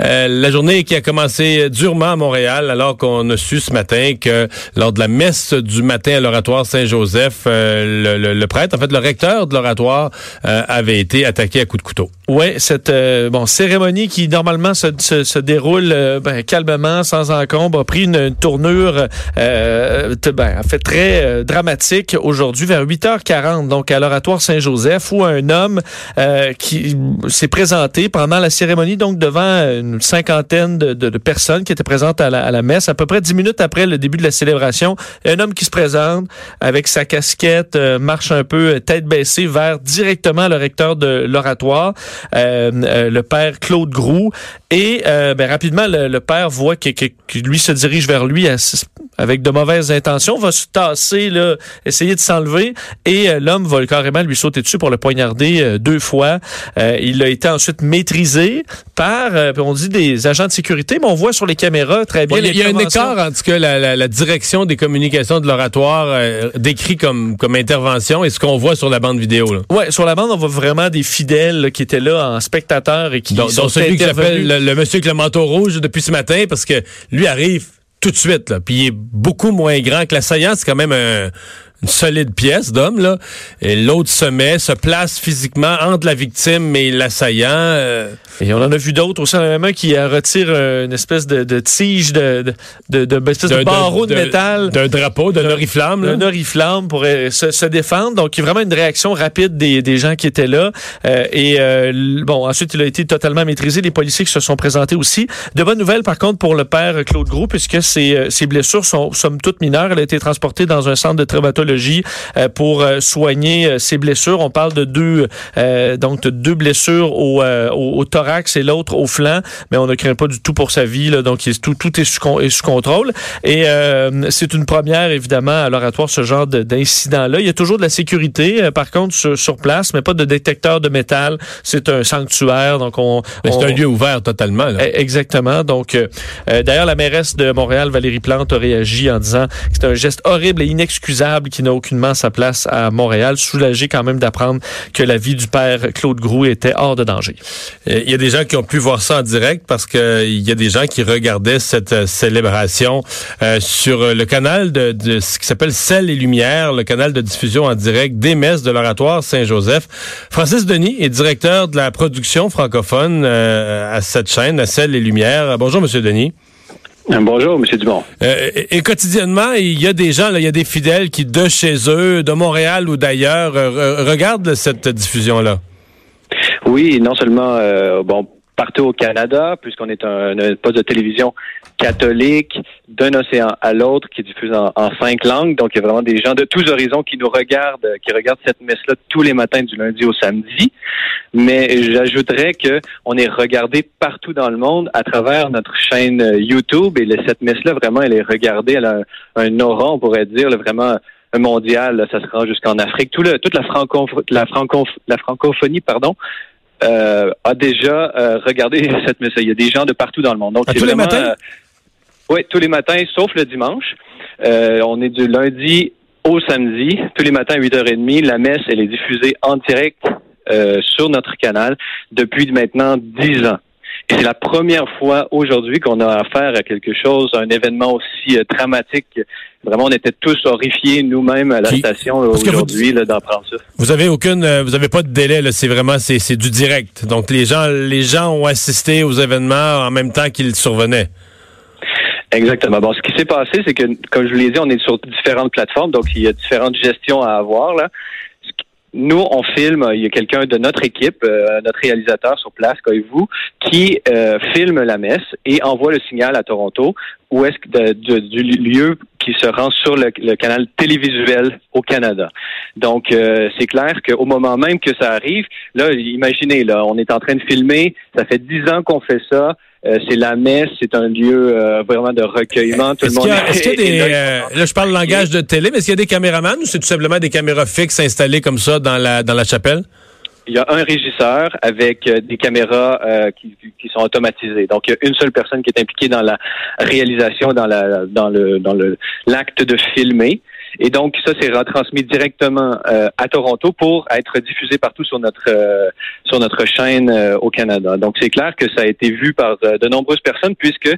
Euh, la journée qui a commencé durement à Montréal, alors qu'on a su ce matin que lors de la messe du matin à l'oratoire Saint-Joseph, euh, le, prêtre, en fait le recteur de l'oratoire, euh, avait été attaqué à coups de couteau. Oui, cette bon cérémonie qui normalement se, déroule ben, calmement, sans encombre, a pris une, une tournure ben, en fait très dramatique aujourd'hui vers 8h40, donc à l'oratoire Saint-Joseph, où un homme qui s'est présenté pendant la cérémonie, donc devant une cinquantaine de, de, de, personnes qui étaient présentes à la, à la, messe. À peu près dix minutes après le début de la célébration, un homme qui se présente avec sa casquette, euh, marche un peu euh, tête baissée vers directement le recteur de l'oratoire, euh, euh, le père Claude Groux. Et ben, rapidement, le, le, père voit que, que, que, lui se dirige vers lui avec de mauvaises intentions, va se tasser, là, essayer de s'enlever, et l'homme va carrément lui sauter dessus pour le poignarder deux fois. il a été ensuite maîtrisé par, on dit des agents de sécurité, mais on voit sur les caméras très bien. il y a un écart en tout cas la, la, la direction des communications de l'oratoire euh, décrit comme comme intervention et ce qu'on voit sur la bande vidéo. Là. Ouais, sur la bande on voit vraiment des fidèles là, qui étaient là en spectateurs et qui donc, sont celui qui s'appelle le, le, monsieur avec le manteau rouge depuis ce matin parce que lui arrive tout de suite là, puis il est beaucoup moins grand que l'assaillant, c'est quand même un une solide pièce d'homme là. Et l'autre se met se place physiquement entre la victime et l'assaillant euh... et on en a vu d'autres aussi un un qui retire une espèce de, de tige de de, de, de, espèce de, barreau de, métal. d'un drapeau d'un oriflamme d'un oriflamme pour se, se, défendre. Donc il y a vraiment une réaction rapide des, des gens qui étaient là. Euh, et euh, bon ensuite il a été totalement maîtrisé. Les policiers qui se sont présentés aussi. De bonnes nouvelles par contre pour le père Claude Gros puisque ses, ses blessures sont somme toute mineures. Elle a été transportée dans un centre de traumatologie pour soigner ses blessures. On parle de deux, donc de deux blessures au, au, au thorax et l'autre au flanc, mais on ne craint pas du tout pour sa vie. Là, donc tout, tout est, sous, est sous contrôle. Et euh, c'est une première, évidemment, à l'oratoire, ce genre d'incident-là. Il y a toujours de la sécurité, euh, par contre, sur, sur, place, mais pas de détecteur de métal. C'est un sanctuaire, donc on... C'est un lieu ouvert totalement. Là. Exactement. Donc, euh, d'ailleurs, la mairesse de Montréal, Valérie Plante, a réagi en disant que c'est un geste horrible et inexcusable qui n'a aucunement sa place à Montréal. Soulagé quand même d'apprendre que la vie du père Claude Groux était hors de danger. Il y a des gens qui ont pu voir ça en direct parce que il y a des gens qui regardaient cette euh, célébration euh, sur le canal de, ce qui s'appelle Celle et Lumière, le canal de diffusion en direct des messes de l'oratoire Saint-Joseph. Francis Denis est directeur de la production francophone euh, à cette chaîne, à Celle et Lumière. Bonjour, Monsieur Denis. Bonjour, M. Dumont. Euh, et, quotidiennement, il y a des gens, là, il y a des fidèles qui, de chez eux, de Montréal ou d'ailleurs, euh, regardent cette diffusion-là. Oui, non seulement, euh, bon, partout au Canada, puisqu'on est un, poste de télévision catholique d'un océan à l'autre qui diffuse en, en, cinq langues. Donc, il y a vraiment des gens de tous horizons qui nous regardent, qui regardent cette messe-là tous les matins du lundi au samedi. Mais j'ajouterais que on est regardé partout dans le monde à travers notre chaîne YouTube et cette messe-là, vraiment, elle est regardée, elle a un, aura, on pourrait dire, là, vraiment mondial, ça se rend jusqu'en Afrique. Toute la, franco, la, la francophonie, pardon, euh, a déjà euh, regardé cette messe. Il y a des gens de partout dans le monde. Donc, tous les matins? Euh, oui, tous les matins, sauf le dimanche. Euh, on est du lundi au samedi, tous les matins à 8h30. La messe, elle est diffusée en direct euh, sur notre canal depuis maintenant 10 ans. Et c'est la première fois aujourd'hui qu'on a affaire à quelque chose, un événement aussi euh, dramatique. Vraiment, on était tous horrifiés nous-mêmes à la Qui... station aujourd'hui d'apprendre ça. Vous avez aucune, euh, vous avez pas de délai. C'est vraiment, c'est du direct. Donc les gens, les gens ont assisté aux événements en même temps qu'ils survenaient. Exactement. Bon, ce qui s'est passé, c'est que, comme je vous l'ai dit, on est sur différentes plateformes, donc il y a différentes gestions à avoir là. Nous, on filme, il y a quelqu'un de notre équipe, euh, notre réalisateur sur place, vous, qui euh, filme la messe et envoie le signal à Toronto, où est-ce que du lieu qui se rend sur le, le, canal télévisuel au Canada. Donc, euh, c'est clair qu'au moment même que ça arrive, là, imaginez, là, on est en train de filmer, ça fait dix ans qu'on fait ça, c'est la messe, c'est un lieu vraiment de recueillement. Tout le Est-ce monde qu'il y a, est-ce qu'il y a des, là. euh, là, je parle langage de télé, mais est-ce qu'il y a des caméramans ou c'est tout simplement des caméras fixes installées comme ça dans la, dans la chapelle? Il y a un régisseur avec euh, des caméras euh, qui, qui sont automatisées. Donc, il y a une seule personne qui est impliquée dans la réalisation, dans la dans le dans le l'acte de filmer. Et donc, ça, c'est retransmis directement euh, à Toronto pour être diffusé partout sur notre euh, sur notre chaîne euh, au Canada. Donc, c'est clair que ça a été vu par euh, de nombreuses personnes puisque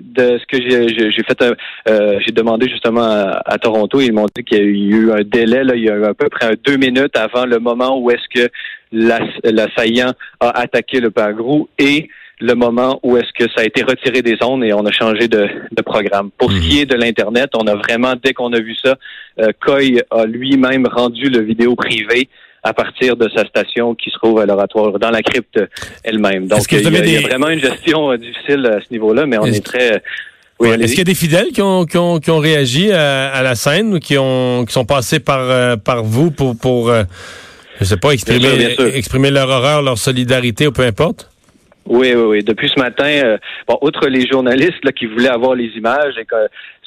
de ce que j'ai fait, un- euh, j'ai demandé justement à, Toronto, ils m'ont dit qu'il y a eu un délai, là, il y a eu à peu près deux minutes avant le moment où est-ce que l'ass- l'assaillant a attaqué le père Grou et le moment où est-ce que ça a été retiré des ondes et on a changé de, de programme. Pour ce qui est de l'Internet, on a vraiment, dès qu'on a vu ça, euh, Coy a lui-même rendu le vidéo privé à partir de sa station qui se trouve à l'oratoire, dans la crypte elle-même. Donc, il y, a, avez il y a des- vraiment une gestion euh, difficile à ce niveau-là, mais on est, très... Oui, Ouais. allez-y. Est-ce qu'il y a des fidèles qui ont, qui ont, qui ont réagi à, à la scène ou qui ont qui sont passés par euh, par vous pour pour euh, je sais pas exprimer Bien sûr, bien sûr. exprimer leur horreur, leur solidarité ou peu importe? Oui, oui, oui. Depuis ce matin, euh, bon, outre les journalistes là, qui voulaient avoir les images, et que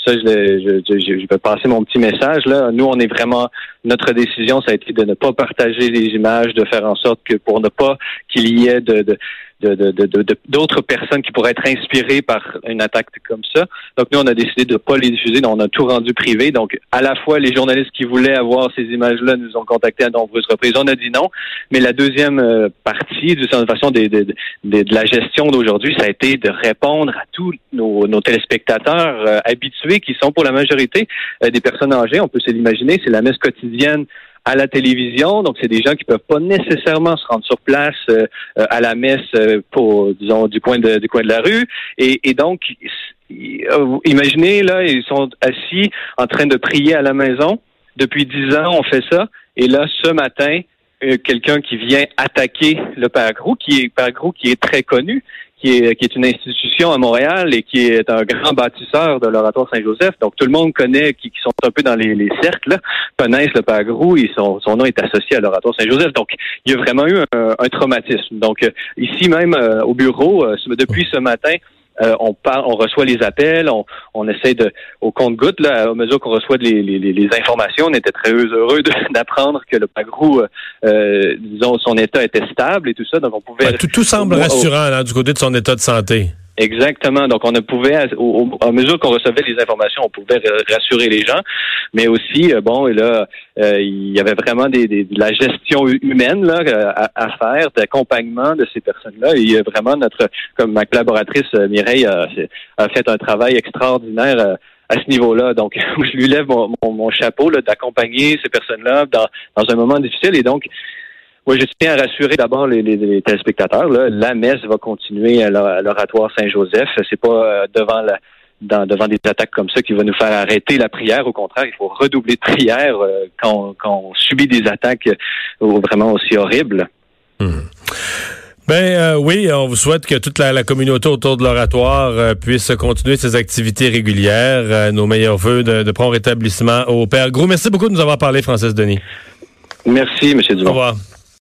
ça, je, je, je, je vais passer mon petit message. Là, nous, on est vraiment notre décision, ça a été de ne pas partager les images, de faire en sorte que pour ne pas qu'il y ait de, de de- de- de- d'autres personnes qui pourraient être inspirées par une attaque comme ça. Donc nous, on a décidé de ne pas les diffuser, donc on a tout rendu privé. Donc à la fois les journalistes qui voulaient avoir ces images-là nous ont contactés à nombreuses reprises. On a dit non, mais la deuxième euh, partie, de toute façon, de la gestion d'aujourd'hui, ça a été de répondre à tous nos, nos téléspectateurs euh, habitués qui sont pour la majorité euh, des personnes âgées. On peut se l'imaginer, c'est la messe quotidienne à la télévision, donc c'est des gens qui peuvent pas nécessairement se rendre sur place euh, euh, à la messe euh, pour disons du coin de du coin de la rue. Et, donc imaginez là ils sont assis en train de prier à la maison. Depuis dix ans on fait ça. Et là ce matin quelqu'un qui vient attaquer le Père qui est Père qui est très connu, qui est qui est une institution à Montréal et qui est un grand bâtisseur de l'oratoire Saint-Joseph. Donc tout le monde connaît, qui, qui sont un peu dans les, les cercles, connaissent le Père Gros et son, son nom est associé à l'oratoire Saint-Joseph. Donc il y a vraiment eu un, un traumatisme. Donc euh, ici même euh, au bureau, euh, depuis ce matin, euh, on parle, on reçoit les appels, on, on essaie de, au compte-goutte, là, à mesure qu'on reçoit les, les, informations, on était très heureux d'apprendre que le Pagrou, euh, disons, son état était stable et tout ça, donc on pouvait... Ouais, tout, tout semble rassurant là, du côté de son état de santé. Exactement. Donc, on ne pouvait, au- au- à mesure qu'on recevait les informations, on pouvait ra- rassurer les gens, mais aussi, euh, bon, là, euh, il y avait vraiment des, des- de la gestion hu- humaine là euh, à, à faire, d'accompagnement de ces personnes-là. Et euh, vraiment, notre, comme ma collaboratrice Mireille a, a fait un travail extraordinaire. à ce niveau-là. Donc, je lui lève mon, mon, mon chapeau d'accompagner ces personnes-là dans, dans un moment difficile. Et donc, moi, je tiens à rassurer d'abord les, les- les téléspectateurs. Là, la messe va continuer à l'or- à l'oratoire Saint-Joseph. C'est pas euh, devant la, dans- devant des attaques comme ça qui va nous faire arrêter la prière. Au contraire, il faut redoubler de prière euh, quand, quand on subit des attaques euh, vraiment aussi horribles. Ben euh, oui, on vous souhaite que toute la, la communauté autour de l'oratoire puisse continuer ses activités régulières. Nos meilleurs voeux de, de prompt rétablissement au Père Gros. Merci beaucoup de nous avoir parlé, Francis Denis. Merci, M. Au Dumont. revoir.